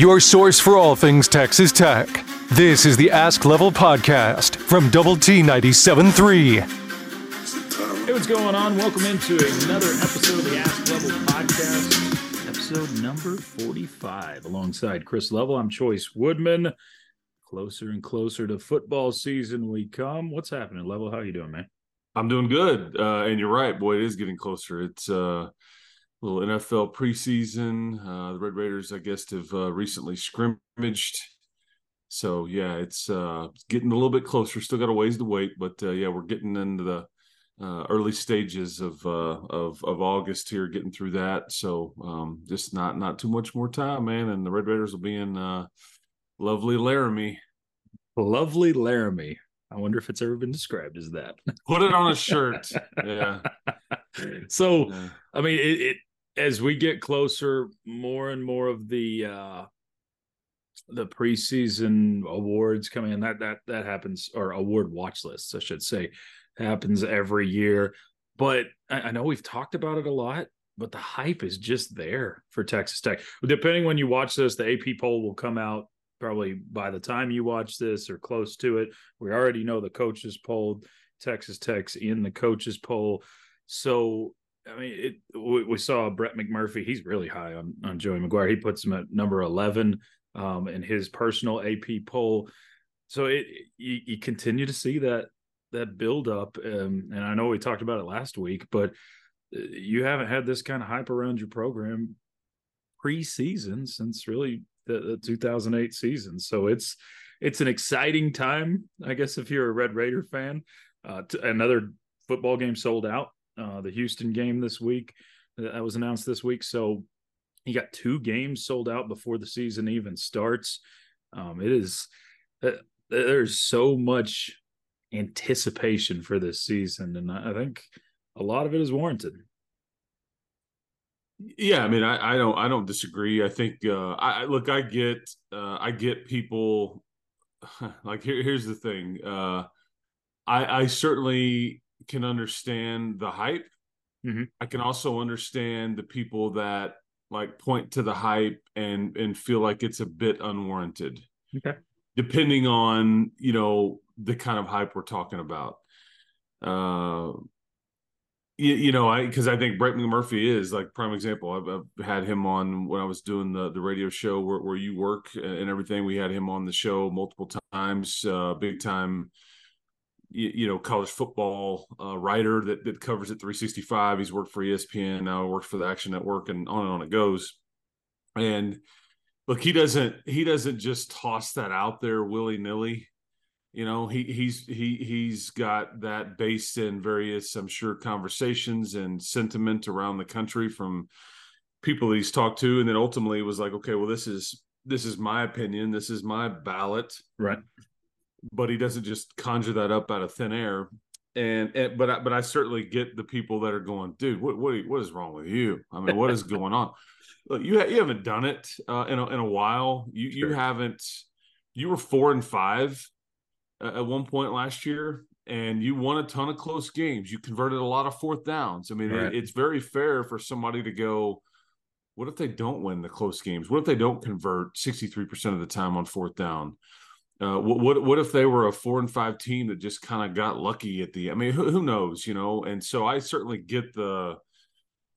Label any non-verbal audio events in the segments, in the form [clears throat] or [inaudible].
your source for all things Texas Tech. This is the Ask Level Podcast from Double T 97.3. Hey, what's going on? Welcome into another episode of the Ask Level Podcast, episode number 45. Alongside Chris Level, I'm Chois Woodman. Closer and closer to football season we come. What's happening, Level? How you doing, man? I'm doing good. Uh, and you're right, boy, it is getting closer. It's uh little NFL preseason. Uh, the Red Raiders, I guess, have uh, recently scrimmaged. So yeah, it's uh, getting a little bit closer. Still got a ways to wait, but uh, yeah, we're getting into the uh, early stages of uh, of of August here, getting through that. So um, just not not too much more time, man. And the Red Raiders will be in uh, lovely Laramie. Lovely Laramie. I wonder if it's ever been described as that. Put it on a shirt. [laughs] yeah. So, yeah. I mean, it, it as we get closer, more and more of the uh the preseason awards coming in that that that happens or award watch lists, I should say, happens every year. But I, I know we've talked about it a lot, but the hype is just there for Texas Tech. Depending when you watch this, the AP poll will come out probably by the time you watch this or close to it. We already know the coaches polled. Texas Tech's in the coaches poll. So I mean, it, we, we, saw Brett McMurphy. He's really high on, on Joey McGuire. He puts him at number 11 um, in his personal AP poll. So it you, you continue to see that that build up. Um, and I know we talked about it last week, but uh, you haven't had this kind of hype around your program preseason since really the, the 2008 season. So it's it's an exciting time, I guess, if you're a Red Raider fan. Uh, another football game sold out uh, the Houston game this week that was announced this week. So he got two games sold out before the season even starts. Um, it is uh, there's so much anticipation for this season, and I think a lot of it is warranted. Yeah, I mean, I, I don't, I don't disagree. I think, uh, I look, I get, uh, I get people. [sighs] Like, here, here's the thing. Uh, I, I certainly can understand the hype. Mm-hmm. I can also understand the people that like point to the hype and and feel like it's a bit unwarranted. Okay. Depending on, you know, the kind of hype we're talking about. Uh you, you know, I because I think Brett McMurphy is like prime example. I've, I've, had him on when I was doing the the radio show where, where you work and everything. We had him on the show multiple times. Uh, big time you, you know college football uh, writer that that covers it 365. He's worked for ESPN now, works for the Action Network, and on and on it goes. And look, he doesn't he doesn't just toss that out there willy nilly. You know, he he's he he's got that based in various, I'm sure, conversations and sentiment around the country from people that he's talked to, and then ultimately was like, okay, well, this is this is my opinion, this is my ballot, right? But he doesn't just conjure that up out of thin air. And, and but I, but I certainly get the people that are going, dude, what what what is wrong with you? I mean, what is going on? [laughs] Look, you ha- you haven't done it uh, in a, in a while. You sure. you haven't. You were four and five uh, at one point last year, and you won a ton of close games. You converted a lot of fourth downs. I mean, right. it, it's very fair for somebody to go. What if they don't win the close games? What if they don't convert sixty three percent of the time on fourth down? Uh, what what if they were a four and five team that just kind of got lucky at the? I mean, who, who, knows, you know? And so I certainly get the,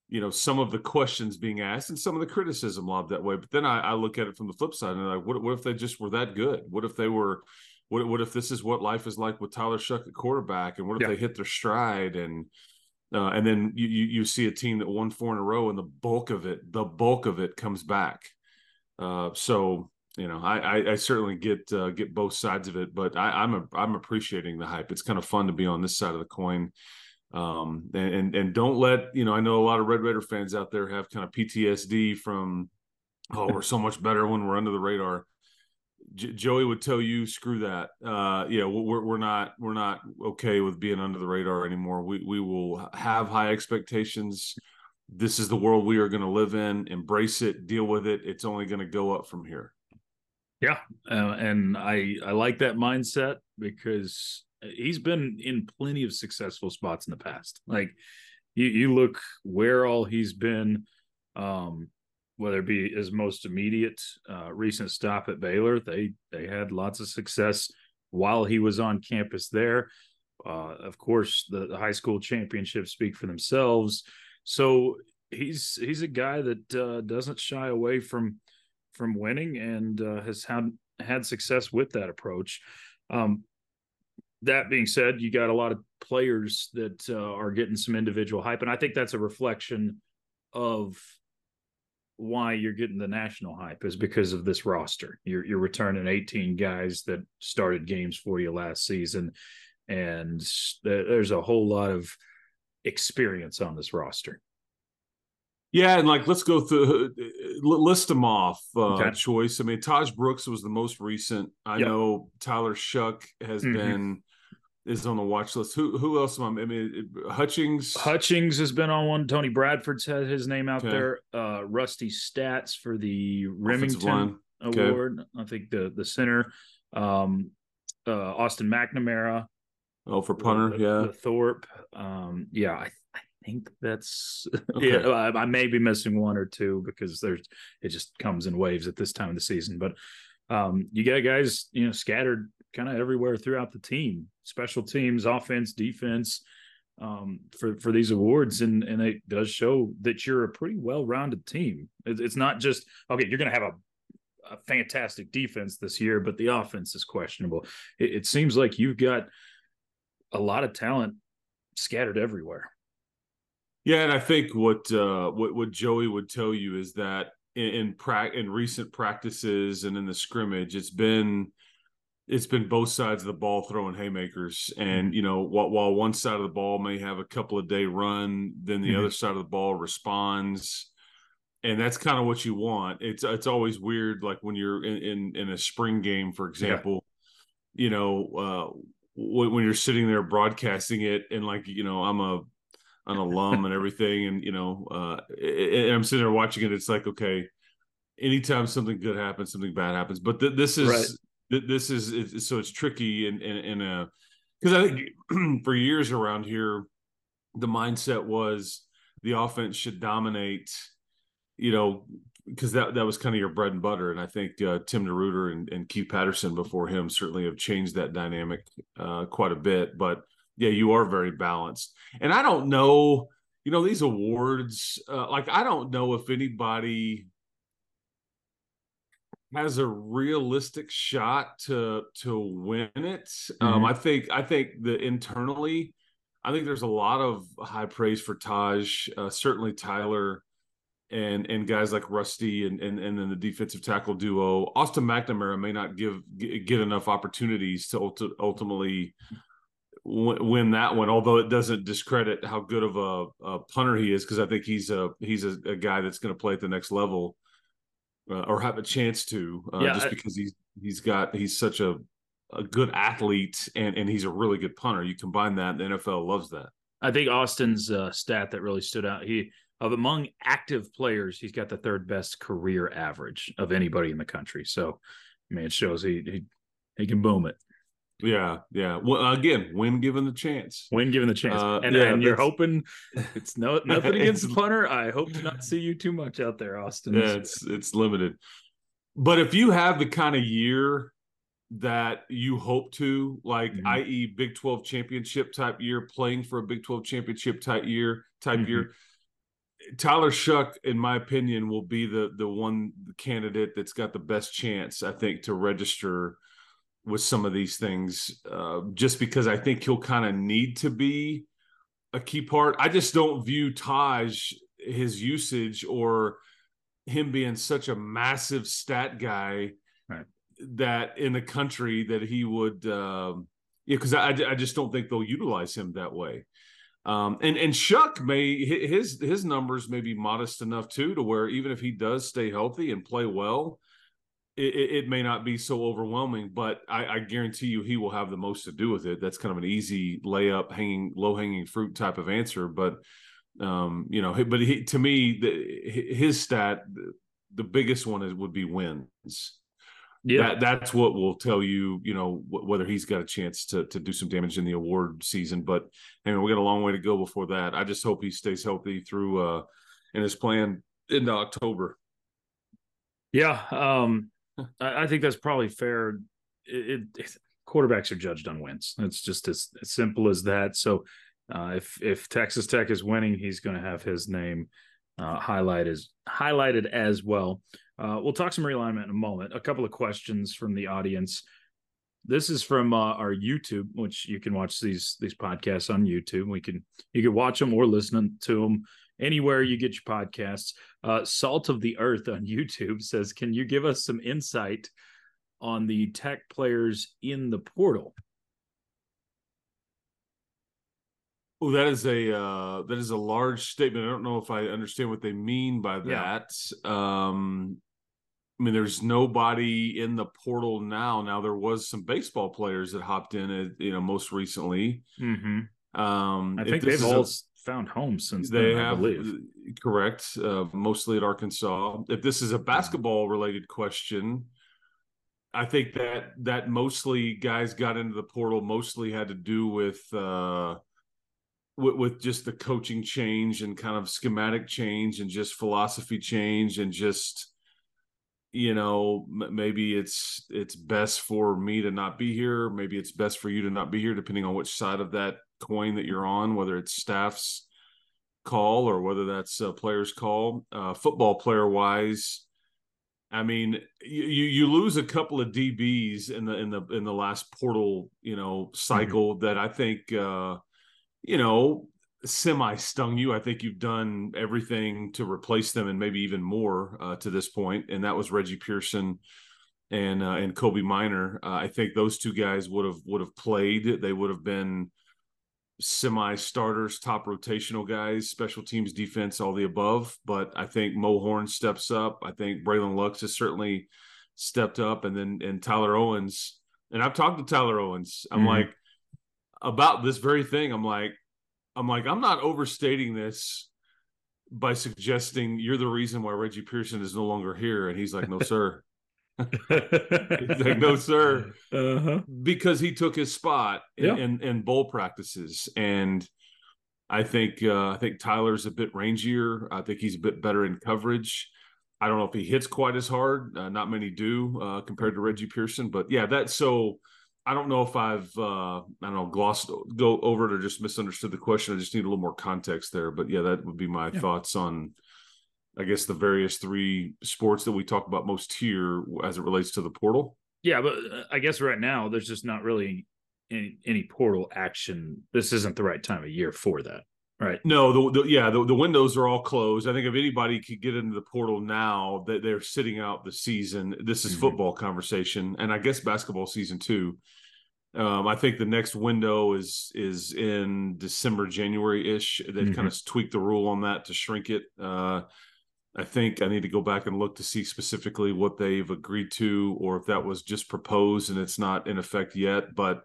you know, some of the questions being asked and some of the criticism lobbed that way. But then I, I look at it from the flip side and I'm like, what what if they just were that good? What if they were? What what if this is what life is like with Tyler Shough at quarterback? And what if yeah. they hit their stride and uh, and then you, you you see a team that won four in a row and the bulk of it, the bulk of it comes back. Uh, so you know, I, I, I certainly get uh, get both sides of it, but I, am a, I'm appreciating the hype. It's kind of fun to be on this side of the coin, um, and, and and don't let you know. I know a lot of Red Raider fans out there have kind of PTSD from, oh, we're so much better when we're under the radar. J- Joey would tell you, screw that. Uh, yeah, we're we're not we're not okay with being under the radar anymore. We we will have high expectations. This is the world we are going to live in. Embrace it, deal with it. It's only going to go up from here. Yeah, uh, and I I like that mindset because he's been in plenty of successful spots in the past. Like you you look where all he's been. Um, whether it be his most immediate uh, recent stop at Baylor, they they had lots of success while he was on campus there. Uh, of course, the, the, high school championships speak for themselves. So he's he's a guy that uh, doesn't shy away from from winning and uh, has had had success with that approach. Um, that being said, you got a lot of players that uh, are getting some individual hype, and I think that's a reflection of why you're getting the national hype is because of this roster. You're you're returning 18 guys that started games for you last season, and there's a whole lot of experience on this roster. Yeah, and like let's go through uh, list them off. Uh, okay. Chois. I mean, Tahj Brooks was the most recent. I yep. know Tyler Shough has mm-hmm. been is on the watch list. Who who else am I? I mean, Hutchings. Hutchings has been on one. Tony Bradford's had his name out okay. there. Uh, Rusty Staats for the Remington Award. Okay. I think the the center. Um, uh, Austin McNamara. Oh, for punter, the, yeah. The Thorpe. Um, yeah, I, I think that's [laughs] okay. yeah. I, I, may be missing one or two because there's it just comes in waves at this time of the season. But um, you got guys, you know, scattered kind of everywhere throughout the team, special teams, offense, defense, um, for for these awards, and and it does show that you're a pretty well rounded team. It, it's not just okay. You're going to have a, a, fantastic defense this year, but the offense is questionable. It, it seems like you've got a lot of talent scattered everywhere. Yeah, and I think what uh, what what Joey would tell you is that in in, pra- in recent practices and in the scrimmage, it's been it's been both sides of the ball throwing haymakers and you know while, while one side of the ball may have a couple of day run then the mm-hmm. other side of the ball responds and that's kind of what you want it's it's always weird like when you're in in, in a spring game for example yeah. you know uh when, when you're sitting there broadcasting it and like you know i'm a an alum and everything and you know uh and i'm sitting there watching it it's like okay anytime something good happens something bad happens but th- this is right this is so it's tricky and in, in a because I think [clears throat] for years around here, the mindset was the offense should dominate, you know, because that that was kind of your bread and butter. And I think uh, Tim DeRuyter and, and Keith Patterson before him certainly have changed that dynamic uh, quite a bit. But yeah, you are very balanced. And I don't know, you know, these awards, uh, like I don't know if anybody has a realistic shot to to win it. Um, mm-hmm. Um, I think I think the internally, I think there's a lot of high praise for Tahj, Uh, certainly Tyler and and guys like Rusty and and and then the defensive tackle duo. Austin McNamara may not give get enough opportunities to ultimately win that one. Although it doesn't discredit how good of a, a punter he is, because I think he's a he's a, a guy that's going to play at the next level uh, or have a chance to, uh, yeah, just I, because he's he's got he's such a a good athlete and and he's a really good punter. You combine that, the NFL loves that. I think Austin's uh, stat that really stood out. He of among active players, he's got the third best career average of anybody in the country. So, I mean, it shows he he, he can boom it. Yeah, yeah. Well, again, when given the chance, when given the chance, uh, and, yeah, and you're hoping it's no [laughs] nothing against the punter. I hope to not see you too much out there, Austin. Yeah, it's it's limited. But if you have the kind of year that you hope to, like, mm-hmm. i.e., Big Twelve championship type year, playing for a Big Twelve championship type year, type mm-hmm. year. Tyler Shough, in my opinion, will be the the one candidate that's got the best chance, I think, to register with some of these things, uh, just because I think he'll kind of need to be a key part. I just don't view Tahj his usage or him being such a massive stat guy right. that in the country that he would, um, yeah, because I, I just don't think they'll utilize him that way. Um, and and Shough may his his numbers may be modest enough too to where even if he does stay healthy and play well, it, it, may not be so overwhelming, but I, I, guarantee you he will have the most to do with it. That's kind of an easy layup, hanging low hanging fruit type of answer. But um, you know, but he, to me, the, his stat, the biggest one is would be wins. Yeah, that, that's what will tell you, you know, whether he's got a chance to to do some damage in the award season. But I mean, we got a long way to go before that. I just hope he stays healthy through uh, in his plan into October. Yeah, um, I, I, think that's probably fair. It, it, quarterbacks are judged on wins. It's just as, as simple as that. So uh, if if Texas Tech is winning, he's going to have his name uh, highlighted highlighted as well. Uh, we'll talk some realignment in a moment. A couple of questions from the audience. This is from uh, our YouTube, which you can watch these these podcasts on YouTube. We can you can watch them or listen to them anywhere you get your podcasts. Uh, Salt of the Earth on [laughs] YouTube says, "Can you give us some insight on the tech players in the portal?" Oh, that is a uh, that is a large statement. I don't know if I understand what they mean by that. Yeah. Um, I mean, there's nobody in the portal now. Now there was some baseball players that hopped in, uh, you know, most recently. Mm-hmm. Um, I think they've all a, found homes since they then, have. Uh, correct, uh, mostly at Arkansas. If this is a basketball related question, I think that that mostly guys got into the portal mostly had to do with. Uh, with, with just the coaching change and kind of schematic change and just philosophy change and just you know maybe it's it's best for me to not be here maybe it's best for you to not be here depending on which side of that coin that you're on whether it's staff's call or whether that's a player's call uh, football player wise i mean you you lose a couple of dbs in the in the in the last portal you know cycle mm-hmm. that i think uh you know, semi stung you. I think you've done everything to replace them and maybe even more uh, to this point. And that was Reggie Pearson and uh, and Kobee Minor. Uh, I think those two guys would have would have played. They would have been semi starters, top rotational guys, special teams, defense, all the above. But I think Mo Horn steps up. I think Braylon Lux has certainly stepped up, and then and Tyler Owens. And I've talked to Tyler Owens. I'm mm-hmm. like about this very thing. I'm like, I'm like, I'm not overstating this by suggesting you're the reason why Reggie Pearson is no longer here. And he's like, no, [laughs] sir. He's like, [laughs] no, sir. Uh-huh. Because he took his spot in, yeah. in, in, bowl practices. And I think uh, I think Tyler's a bit rangier. I think he's a bit better in coverage. I don't know if he hits quite as hard. Uh, not many do uh, compared to Reggie Pearson, but yeah, that's so I don't know if I've uh, I don't know glossed go over it or just misunderstood the question. I just need a little more context there. But yeah, that would be my yeah. thoughts on I guess the various three sports that we talk about most here as it relates to the portal. Yeah, but uh, I guess right now there's just not really any, any portal action. This isn't the right time of year for that. Right. No, the, the yeah, the, the, windows are all closed. I think if anybody could get into the portal now, that they're sitting out the season. This is mm-hmm. football conversation, and I guess basketball season too. Um, I think the next window is is in December, January ish. They mm-hmm. kind of tweaked the rule on that to shrink it. Uh, I think I need to go back and look to see specifically what they've agreed to, or if that was just proposed and it's not in effect yet. But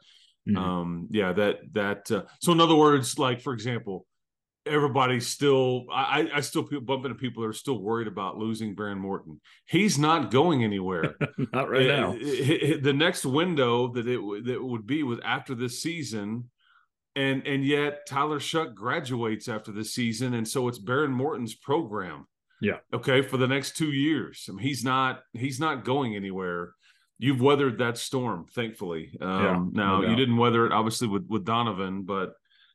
mm-hmm. um, yeah, that that. Uh, so in other words, like for example, everybody's still I, I still bump into people that are still worried about losing Behren Morton. He's not going anywhere. [laughs] not right it, now. It, it, the next window that it that would be was after this season. And and yet Tyler Shough graduates after this season. And so it's Behren Morton's program. Yeah. Okay. For the next two years. I mean, he's not he's not going anywhere. You've weathered that storm, thankfully. Um, yeah, now no you didn't weather it obviously with, with Donovan, but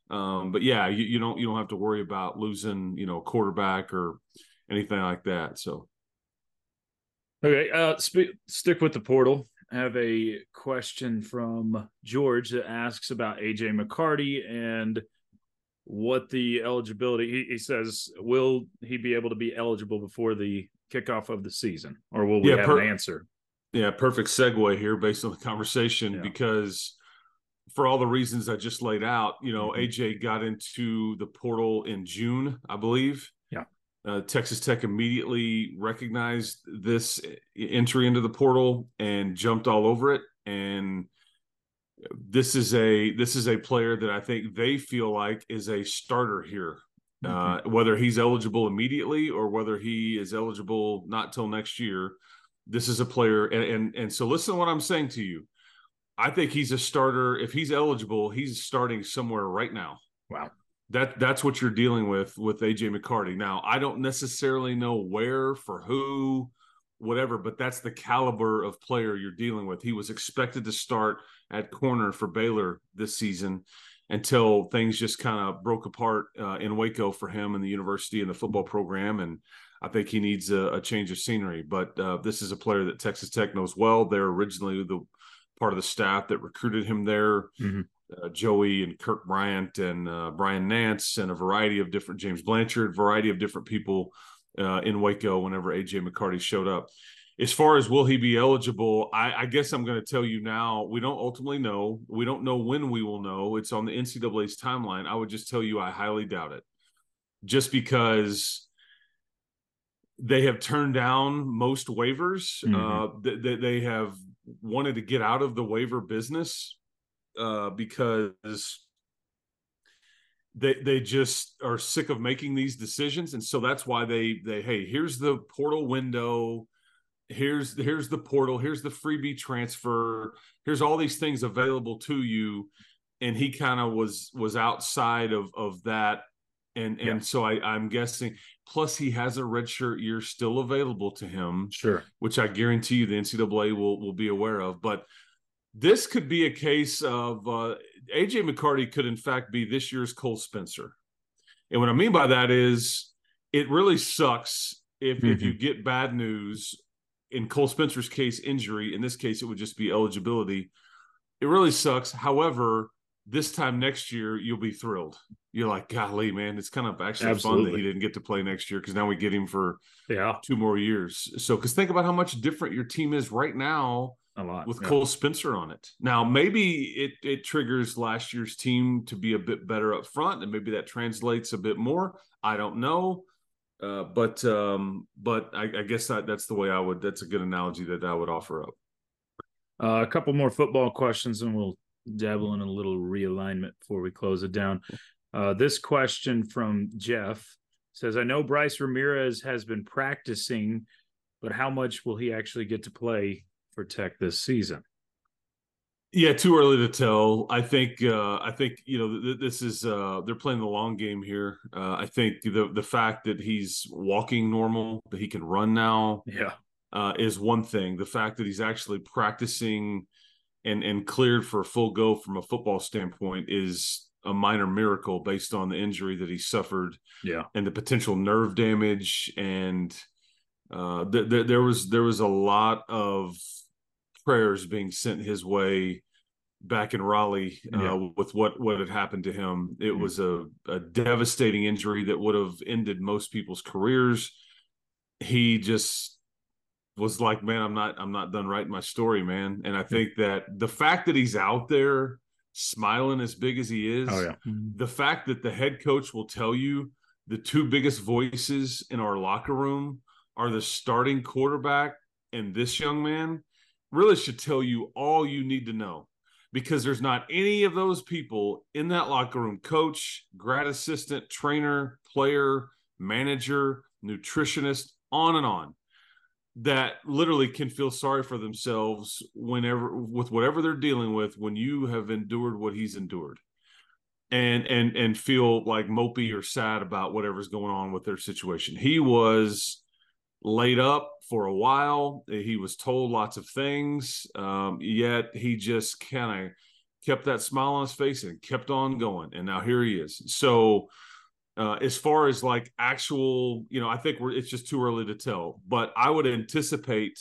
um, but yeah, you, you don't you don't have to worry about losing, you know, quarterback or anything like that. So okay, uh, sp- stick with the portal. I have a question from George that asks about AJ McCarty and what the eligibility. He, he, says, will he be able to be eligible before the kickoff of the season, or will we yeah, have per- an answer? Yeah, perfect segue here based on the conversation yeah. because for all the reasons I just laid out, you know, mm-hmm. AJ got into the portal in June, I believe. Yeah. Uh, Texas Tech immediately recognized this entry into the portal and jumped all over it. And this is a this is a player that I think they feel like is a starter here. Mm-hmm. Uh, whether he's eligible immediately or whether he is eligible not till next year, this is a player. And and, and so listen to what I'm saying to you I think he's a starter. If he's eligible, he's starting somewhere right now. Wow. That that's what you're dealing with with AJ McCarty. Now, I don't necessarily know where for who, whatever, but that's the caliber of player you're dealing with. He was expected to start at corner for Baylor this season until things just kind of broke apart uh, in Waco for him and the university and the football program. And I think he needs a, a change of scenery. But uh, this is a player that Texas Tech knows well. They're originally the part of the staff that recruited him there. Mm-hmm. Uh, Joey and Kirk Bryant and uh, Brian Nance and a variety of different James Blanchard, variety of different people uh, in Waco whenever AJ McCarty showed up. As far as will he be eligible, I, I guess I'm going to tell you now. We don't ultimately know. We don't know when we will know. It's on the NCAA's timeline. I would just tell you I highly doubt it, just because they have turned down most waivers. Mm-hmm. Uh, they, they have wanted to get out of the waiver business uh, because they they just are sick of making these decisions and so that's why they they hey here's the portal window here's here's the portal here's the freebie transfer here's all these things available to you and he kind of was was outside of of that and and yeah. so I, I'm guessing. Plus, he has a red shirt year still available to him, sure, which I guarantee you the NCAA will will be aware of. But this could be a case of uh, AJ McCarty could, in fact, be this year's Cole Spencer. And what I mean by that is it really sucks if, mm-hmm. if you get bad news. In Cole Spencer's case, injury. In this case, it would just be eligibility. It really sucks. However, this time next year, you'll be thrilled. You're like, golly, man, it's kind of actually Absolutely. fun that he didn't get to play next year because now we get him for yeah two more years. So, because think about how much different your team is right now a lot with yeah. Cole Spencer on it. Now, maybe it it triggers last year's team to be a bit better up front, and maybe that translates a bit more. I don't know, uh, but um, but I, I guess that, that's the way I would. That's a good analogy that I would offer up. Uh, a couple more football questions, and we'll dabble in a little realignment before we close it down. Uh, this question from Jeff says, "I know Bryce Ramirez has been practicing." But how much will he actually get to play for Tech this season? Yeah, too early to tell. I think uh, I think you know th- this is uh, they're playing the long game here. Uh, I think the the fact that he's walking normal, that he can run now, yeah, uh, is one thing. The fact that he's actually practicing and and cleared for a full go from a football standpoint is a minor miracle based on the injury that he suffered, yeah, and the potential nerve damage and uh, th- th- there was there was a lot of prayers being sent his way back in Raleigh uh, yeah. with what what had happened to him. It mm-hmm. was a, a devastating injury that would have ended most people's careers. He just was like, man, I'm not I'm not done writing my story, man. And I think that the fact that he's out there smiling as big as he is, oh, yeah. mm-hmm. the fact that the head coach will tell you the two biggest voices in our locker room are the starting quarterback and this young man really should tell you all you need to know because there's not any of those people in that locker room coach, grad assistant, trainer, player, manager, nutritionist, on and on that literally can feel sorry for themselves whenever with whatever they're dealing with when you have endured what he's endured and and and feel like mopey or sad about whatever's going on with their situation. He was laid up for a while. He was told lots of things, um, yet he just kind of kept that smile on his face and kept on going. And now here he is. So, uh, as far as like actual, you know, I think we're it's just too early to tell. But I would anticipate,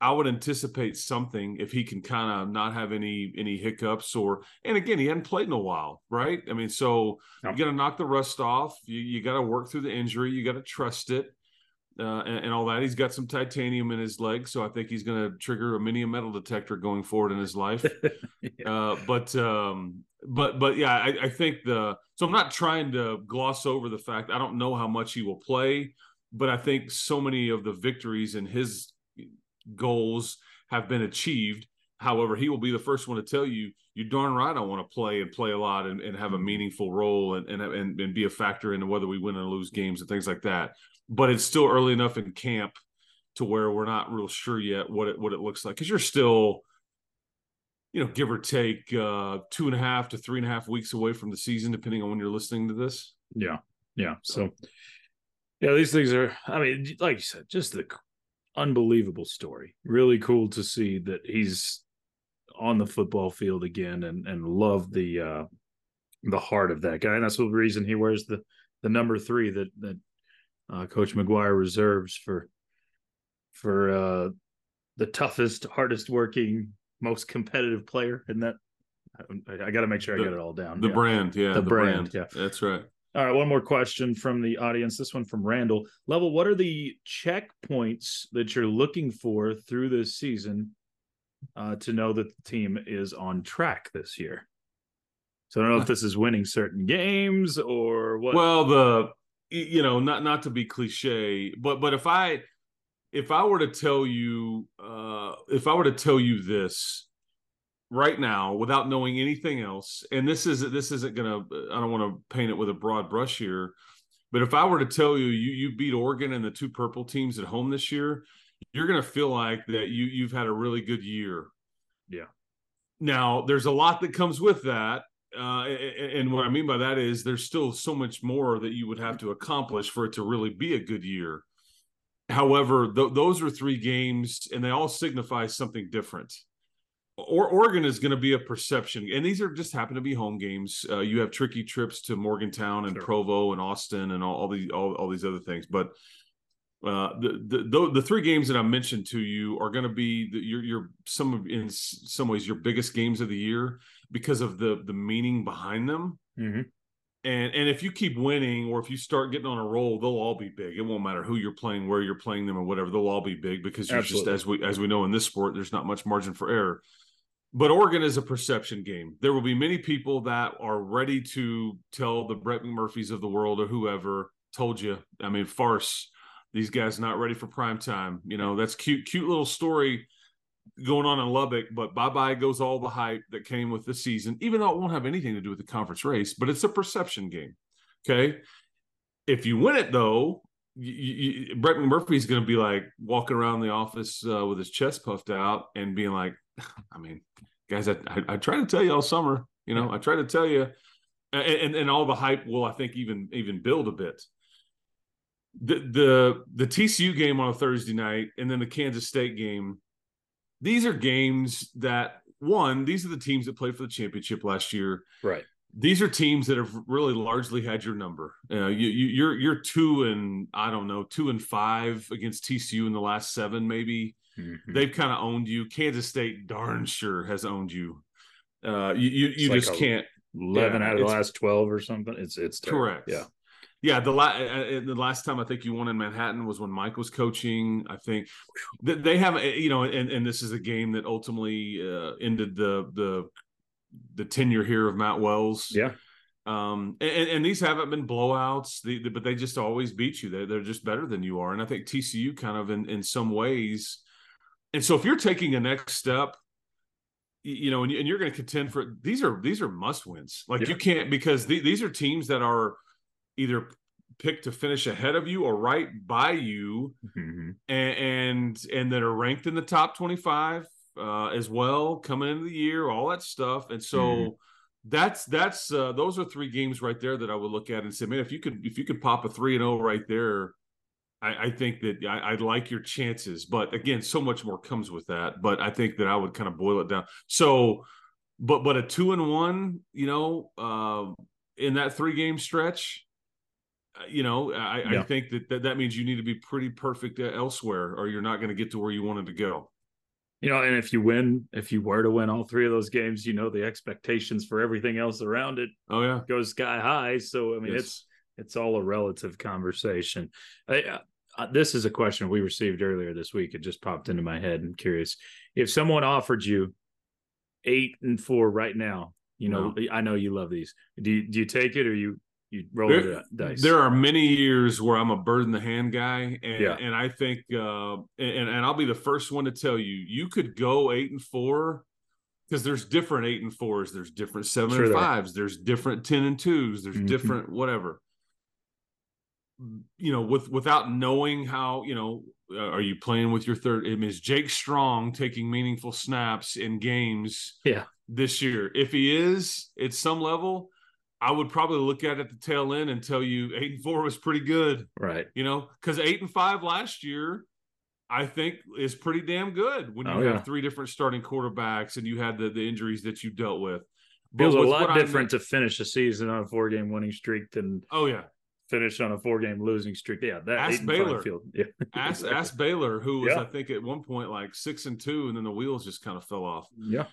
I would anticipate something if he can kind of not have any any hiccups or. And again, he hadn't played in a while, right? I mean, so you got to knock the rust off. You you got to work through the injury. You got to trust it uh, and, and, all that. He's got some titanium in his leg, so I think he's going to trigger a mini metal detector going forward in his life. [laughs] yeah. uh, but um, but but yeah, I, I, think the so I'm not trying to gloss over the fact I don't know how much he will play, but I think so many of the victories and his goals have been achieved. However, he will be the first one to tell you, you're darn right, I want to play and play a lot and, and have a mm-hmm. meaningful role and, and and and be a factor in whether we win or lose games and things like that but it's still early enough in camp to where we're not real sure yet what it what it looks like. Because you're still you know give or take uh two and a half to three and a half weeks away from the season depending on when you're listening to this. Yeah. Yeah. So. Yeah these things are i mean like you said just the unbelievable story. Really cool to see that he's on the football field again and and love the uh the heart of that guy. And that's the reason he wears the the number three that that uh, Coach McGuire reserves for for uh the toughest, hardest working, most competitive player in that. I, I got to make sure I get it all down. The yeah. brand, yeah, The the, brand, brand, yeah. that's right. All right, one more question from the audience. This one from Randall. Level, what are the checkpoints that you're looking for through this season uh, to know that the team is on track this year? So I don't know if [laughs] this is winning certain games or what. Well, the you know, not not to be cliche, but but if I if I were to tell you uh if I were to tell you this right now without knowing anything else, and this is this isn't gonna I don't want to paint it with a broad brush here, but if I were to tell you you you beat Oregon and the two purple teams at home this year, you're gonna feel like that you you've had a really good year. Yeah. Now there's a lot that comes with that uh, and what I mean by that is there's still so much more that you would have to accomplish for it to really be a good year. However, th- those are three games, and they all signify something different. Or Oregon is going to be a perception, and these are just happen to be home games. Uh, you have tricky trips to Morgantown and Sure. Provo and Austin and all, all these all, all these other things, but uh, the, the the three games that I mentioned to you are going to be the, your your some of in some ways your biggest games of the year because of the the meaning behind them. Mhm. And and if you keep winning or if you start getting on a roll, they'll all be big. It won't matter who you're playing, where you're playing them, or whatever. They'll all be big because you're Absolutely. just as we as we know in this sport, there's not much margin for error. But Oregon is a perception game. There will be many people that are ready to tell the Brett McMurphys of the world or whoever told you. I mean, farce. These guys not ready for prime time. You know, that's cute, cute little story going on in Lubbock, but bye bye goes all the hype that came with the season, even though it won't have anything to do with the conference race, but it's a perception game. Okay. If you win it, though, you, you, Brett McMurphy's going to be like walking around the office uh, with his chest puffed out and being like, [sighs] I mean, guys, I, I, I try to tell you all summer, you know, I try to tell you, and, and, and all the hype will, I think, even even build a bit the the the TCU game on a Thursday night and then the Kansas State game. These are games that one. These are the teams that played for the championship last year. Right. These are teams that have really largely had your number. Uh, you, you you're you're two and I don't know two and five against TCU in the last seven maybe. Mhm. They've kind of owned you. Kansas State darn sure has owned you. Uh, you you, you like just a- can't 11 Yeah, out of the last 12 or something. It's it's terrible. Correct. Yeah. Yeah, the la- uh, the last time I think you won in Manhattan was when Mike was coaching. I think they have, uh, you know, and, and this is a game that ultimately uh, ended the the the tenure here of Matt Wells. Yeah. Um, and, and these haven't been blowouts, the, the- but they just always beat you. They're, they're just better than you are. And I think TCU kind of in, in some ways. And so if you're taking a next step, you know, and, you- and you're going to contend for these are these are must wins. Like Yeah. you can't because the, these are teams that are either picked to finish ahead of you or right by you Mhm. and and, and that are ranked in the top 25 uh, as well coming into the year all that stuff and so Mhm. that's that's uh, those are three games right there that i would look at and say man if you could if you could pop a 3 and 0 right there I, I think that I, I like your chances but again so much more comes with that but i think that i would kind of boil it down so but but a two and one you know uh, in that three game stretch you know I, Yeah. I think that, that that means you need to be pretty perfect uh, elsewhere or you're not going to get to where you wanted to go You know, and if you win, if you were to win all three of those games, you know the expectations for everything else around it oh yeah goes sky high. So I mean, Yes. it's it's all a relative conversation. I, uh, uh, this is a question we received earlier this week. It just popped into my head. I'm curious if someone offered you eight and four right now. You know, I know you love these. Do you, do you take it or you you roll there, the dice? there are many years where I'm a bird in the hand guy, and Yeah. and I think, uh, and and I'll be the first one to tell you, you could go eight and four because there's different eight and fours, there's different seven Sure and there fives, there's different ten and twos, there's Mhm. different whatever. You know, with without knowing how, you know, uh, are you playing with your third? I mean, is Jake Strong taking meaningful snaps in games? Yeah. this year. If he is at some level, I would probably look at it at the tail end and tell you eight and four was pretty good, right. you know, because eight and five last year, I think is pretty damn good when you Oh, have yeah. three different starting quarterbacks and you had the, the injuries that you dealt with. It was a lot what I different to finish a season on a four game winning streak than oh yeah, finish on a four game losing streak. Yeah, that Ask eight and five Baylor. field. Yeah, [laughs] ask ask Baylor, who was Yeah. I think at one point like six and two, and then the wheels just kind of fell off. Yeah,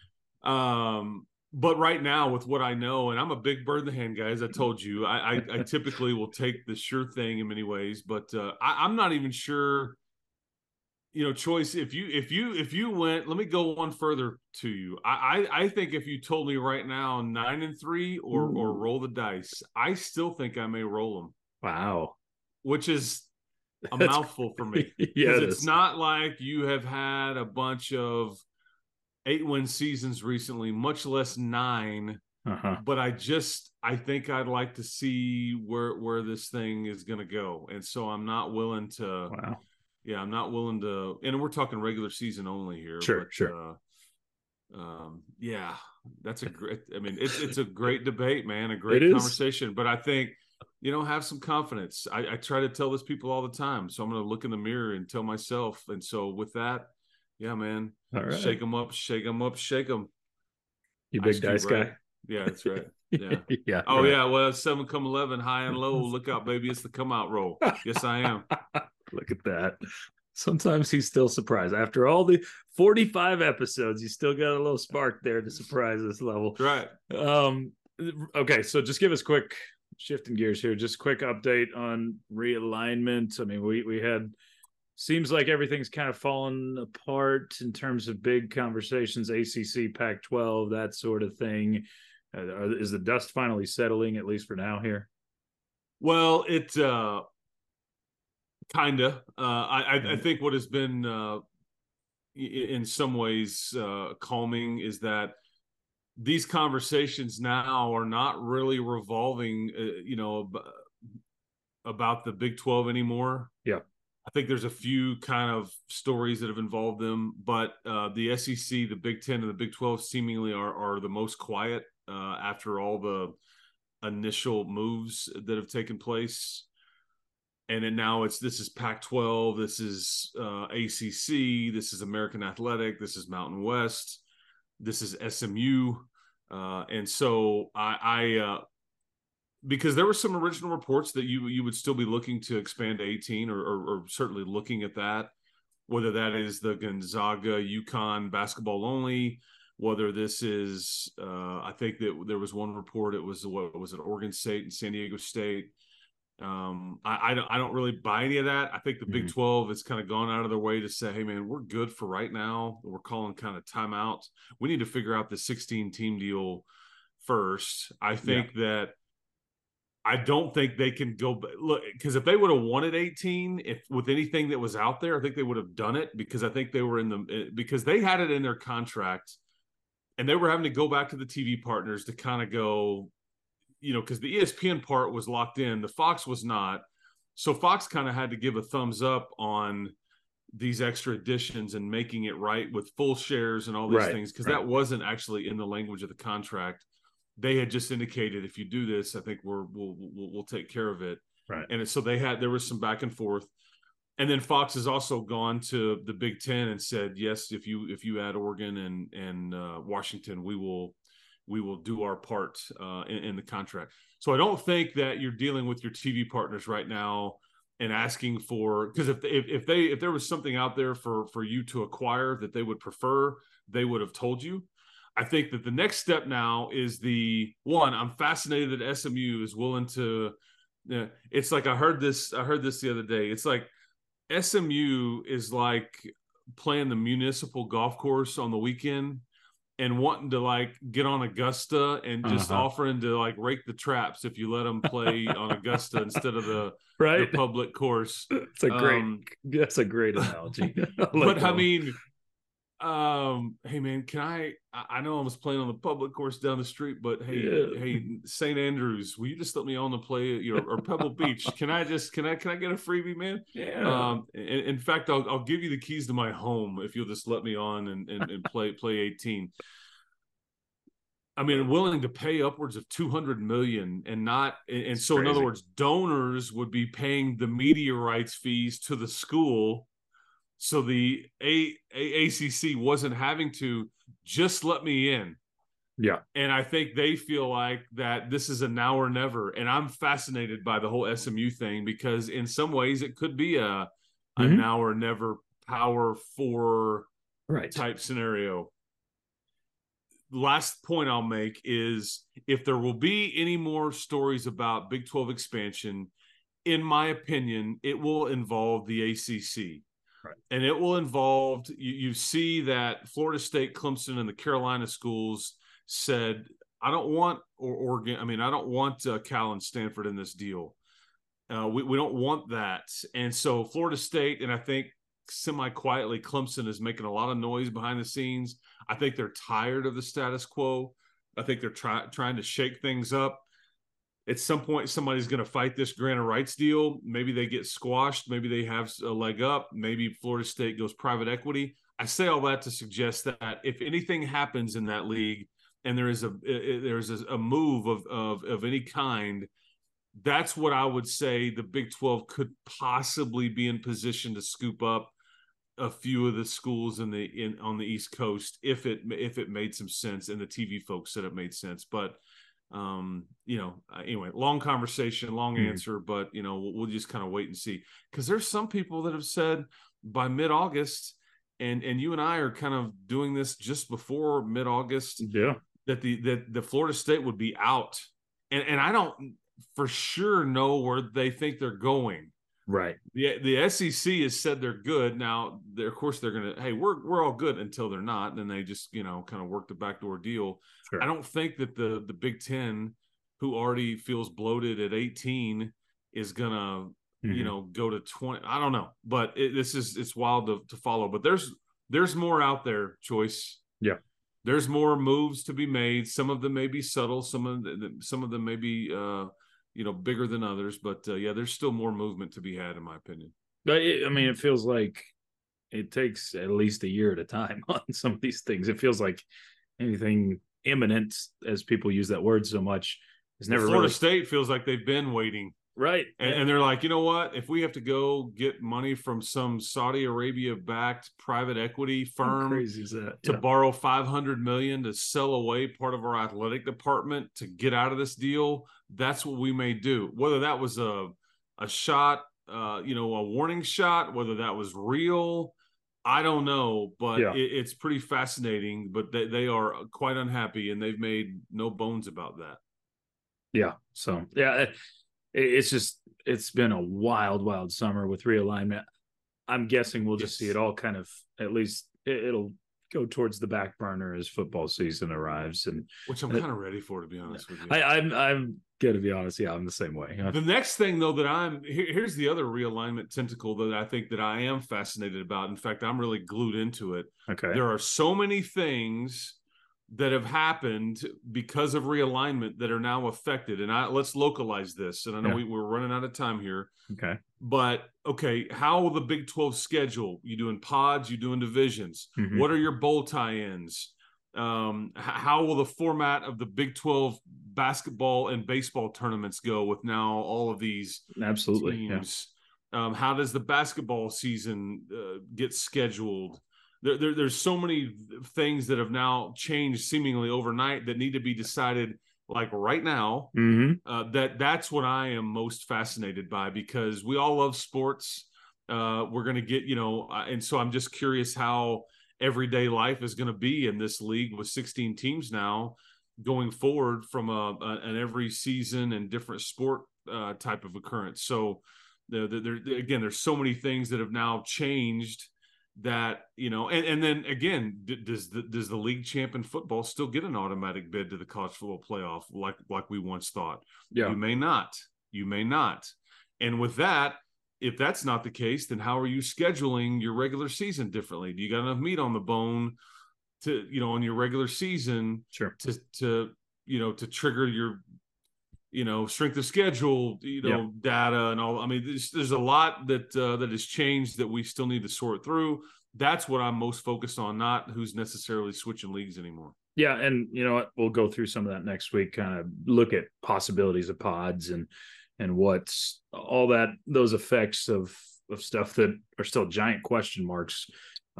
Um, but right now, with what I know, and I'm a big bird in the hand guy, as I told you, I, I, I [laughs] typically will take the sure thing in many ways, but uh, I, I'm not even sure. You know, Chois. If you if you if you went, let me go one further to you. I I, I think if you told me right now nine and three or or roll the dice, I still think I may roll them, wow. which is a That's- mouthful for me. [laughs] yeah, it it's not like you have had a bunch of eight win seasons recently, much less nine. Uh-huh. But I just I think I'd like to see where where this thing is going to go, and so I'm not willing to. Wow. Yeah, I'm not willing to. And we're talking regular season only here. Sure, but, sure. Uh, um, yeah, that's a great. I mean, it's it's a great debate, man. A great conversation. But I think you know have some confidence. I, I try to tell this people all the time, so I'm going to look in the mirror and tell myself. And so with that, yeah, man, All right. shake them up, shake them up, shake them. you big dice right? guy. Yeah, that's right. [laughs] Yeah. yeah. Oh right. yeah, well seven come eleven, high and low. [laughs] Look out, baby! It's the come out roll. Yes, I am. [laughs] Look at that. Sometimes he's still surprised. After all the 45 episodes, you still got a little spark there to surprise this level. Right. Um okay, so just give us quick shifting gears here, just quick update on realignment. I mean, we we had seems like everything's kind of fallen apart in terms of big conversations, ACC, Pac-12, that sort of thing. Uh, is the dust finally settling at least for now here? Well, it uh kinda. Uh I I, I Mhm. think what has been uh in some ways uh calming is that these conversations now are not really revolving uh, you know about the Big 12 anymore. Yeah. I think there's a few kind of stories that have involved them, but uh, the SEC, the Big Ten, and the Big Twelve seemingly are are the most quiet uh, after all the initial moves that have taken place. And then now it's this is Pac-12, this is uh, ACC, this is American Athletic, this is Mountain West, this is SMU, uh, and so I, I uh, because there were some original reports that you you would still be looking to expand to 18 or, or, or certainly looking at that whether that is the gonzaga UConn basketball only whether this is uh, i think that there was one report it was what was it oregon state and san diego state um, I, I don't I don't really buy any of that. I think the Big Mhm. 12 has kind of gone out of their way to say, hey man, we're good for right now. We're calling kind of timeout. We need to figure out the 16 team deal first. I think that I don't think they can go look because if they would have wanted 18, if with anything that was out there, I think they would have done it because I think they were in the eh, because they had it in their contract and they were having to go back to the TV partners to kind of go, you know, because the ESPN part was locked in, the Fox was not. So Fox kind of had to give a thumbs up on these extra additions and making it right with full shares and all these Right, things because right. that wasn't actually in the language of the contract. They had just indicated if you do this, I think we're we'll we'll, we'll take care of it. Right. And so they had there was some back and forth. And then Fox has also gone to the Big Ten and said, yes, if you if you add Oregon and and uh, Washington, we will we will do our part uh, in, in the contract. So I don't think that you're dealing with your TV partners right now and asking for because if, if if they if there was something out there for for you to acquire that they would prefer, they would have told you. I think that the next step now is the one. I'm fascinated that SMU is willing to. Yeah, it's like I heard this. I heard this the other day. It's like SMU is like playing the municipal golf course on the weekend and wanting to like get on Augusta and just Uh-huh. offering to like rake the traps if you let them play [laughs] on Augusta instead of the, Right. the public course. It's a great Um, that's a great analogy. [laughs] I like but I mean, um, hey man, can I? I know I was playing on the public course down the street, but hey, Yeah. hey, St. Andrews, will you just let me on the play? You know, or Pebble Beach? [laughs] Can I just can I can I get a freebie, man? yeah. Um, in, in fact, I'll I'll give you the keys to my home if you'll just let me on and and, and play play eighteen. I mean, willing to pay upwards of two hundred million, and not, and, and so in other words, donors would be paying the media rights fees to the school, so the A, A- ACC wasn't having to just let me in. Yeah. And I think they feel like that this is a now or never. And I'm fascinated by the whole SMU thing because in some ways it could be a a Mhm. now or never power four Right. type scenario. Last point I'll make is if there will be any more stories about Big 12 expansion, in my opinion, it will involve the ACC. Right. And it will involve, you, you see that Florida State, Clemson, and the Carolina schools said, I don't want, or Oregon, I mean, I don't want uh, Cal and Stanford in this deal. Uh, we, we don't want that. And so Florida State, and I think semi quietly, Clemson is making a lot of noise behind the scenes. I think they're tired of the status quo. I think they're try, trying to shake things up. At some point, somebody's going to fight this grant of rights deal. Maybe they get squashed. Maybe they have a leg up. Maybe Florida State goes private equity. I say all that to suggest that if anything happens in that league, and there is a there's a, a move of, of of any kind, that's what I would say the Big 12 could possibly be in position to scoop up a few of the schools in the in on the East Coast if it if it made some sense and the TV folks said it made sense. But um, you know, anyway, long conversation, long Mhm. answer, but you know, we'll, we'll just kind of wait and see because there's some people that have said by mid August, and and you and I are kind of doing this just before mid August Yeah. that the that the Florida State would be out, and and I don't for sure know where they think they're going. Right. The the SEC has said they're good. Now, they're, of course, they're gonna. Hey, we're we're all good until they're not, and then they just you know kind of work the backdoor deal. Sure. I don't think that the the Big Ten, who already feels bloated at 18, is gonna you Mhm. know go to 20. I don't know, but it, this is it's wild to, to follow. But there's there's more out there. Chois. Yeah. There's more moves to be made. Some of them may be subtle. Some of the, some of them may be uh, you know bigger than others. But uh, yeah, there's still more movement to be had, in my opinion. But it, I mean, it feels like it takes at least a year at a time [laughs] on some of these things. It feels like anything imminent, as people use that word so much, is never Florida really State feels like they've been waiting, right. and, and they're like, you know what? If we have to go get money from some Saudi Arabia backed private equity firm crazy is that? to Yeah. borrow 500 million to sell away part of our athletic department to get out of this deal, that's what we may do. Whether that was a a shot, uh, you know, a warning shot, whether that was real, I don't know, but Yeah. it, it's pretty fascinating. But they, they are quite unhappy, and they've made no bones about that. Yeah. So yeah, it, it's just it's been a wild, wild summer with realignment. I'm guessing we'll just see it all kind of at least it, it'll go towards the back burner as football season arrives. And Which I'm kind of ready for, to be honest with you. I, I'm I'm gonna be honest, yeah, I'm the same way. The next thing, though, that I'm here, here's the other realignment tentacle that I think that I am fascinated about. In fact, I'm really glued into it. Okay. There are so many things that have happened because of realignment that are now affected. And I let's localize this. And I know Yeah. we, we're running out of time here, Okay. but okay, how will the Big 12 schedule? You doing pods? You doing divisions? Mhm. What are your bowl tie-ins? Um, how will the format of the Big 12 basketball and baseball tournaments go with now all of these Absolutely. Yeah. teams? Um, how does the basketball season uh, get scheduled? There, there, there's so many things that have now changed seemingly overnight that need to be decided like right now. hmm Uh, that that's what I am most fascinated by because we all love sports. Uh, we're gonna get you know, uh, and so I'm just curious how everyday life is going to be in this league with 16 teams now going forward from a, a an every season and different sport uh, type of occurrence. So there- again, there's so many things that have now changed that you know, and, and then again, d- does the does the league champ in football still get an automatic bid to the college football playoff like like we once thought? Yeah. You may not. You may not. And with that, if that's not the case, then how are you scheduling your regular season differently? Do you got enough meat on the bone to, you know, on your regular season Sure. to to you know to trigger your you know strength of schedule you know Yeah. data and all i mean there's, there's a lot that uh, that has changed that we still need to sort through that's what i'm most focused on not who's necessarily switching leagues anymore Yeah, and you know what? We'll go through some of that next week. Kind of look at possibilities of pods and and what's all that those effects of of stuff that are still giant question marks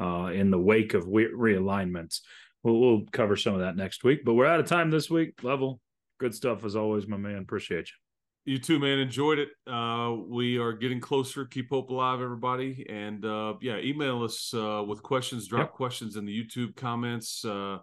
uh, in the wake of re- realignments. We'll, we'll cover some of that next week, but we're out of time this week. Level, good stuff as always, my man. Appreciate you. You too, man. Enjoyed it. Uh, we are getting closer. Keep hope alive, everybody. And uh, yeah, email us uh, with questions. Drop yep. questions in the YouTube comments. Uh,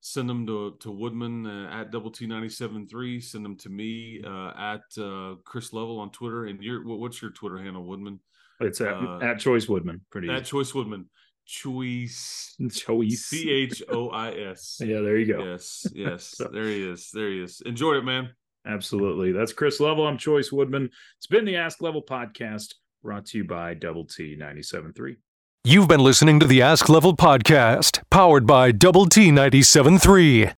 send them to to Woodman uh, at double T ninety seven three. Send them to me uh, at uh, Chris Level on Twitter. And your what's your Twitter handle, Woodman? It's at, uh, at Chois Woodman. Pretty at easy. Chois Woodman. Chois. Chois. C H O I S. [laughs] Yeah, there you go. Yes, [laughs] yes. so, there he is. There he is. Enjoy it, man. Absolutely. That's Chris Level. I'm Chois Woodman. It's been the Ask Level podcast brought to you by Double T 97.3. You've been listening to the Ask Level podcast, powered by Double T 97.3.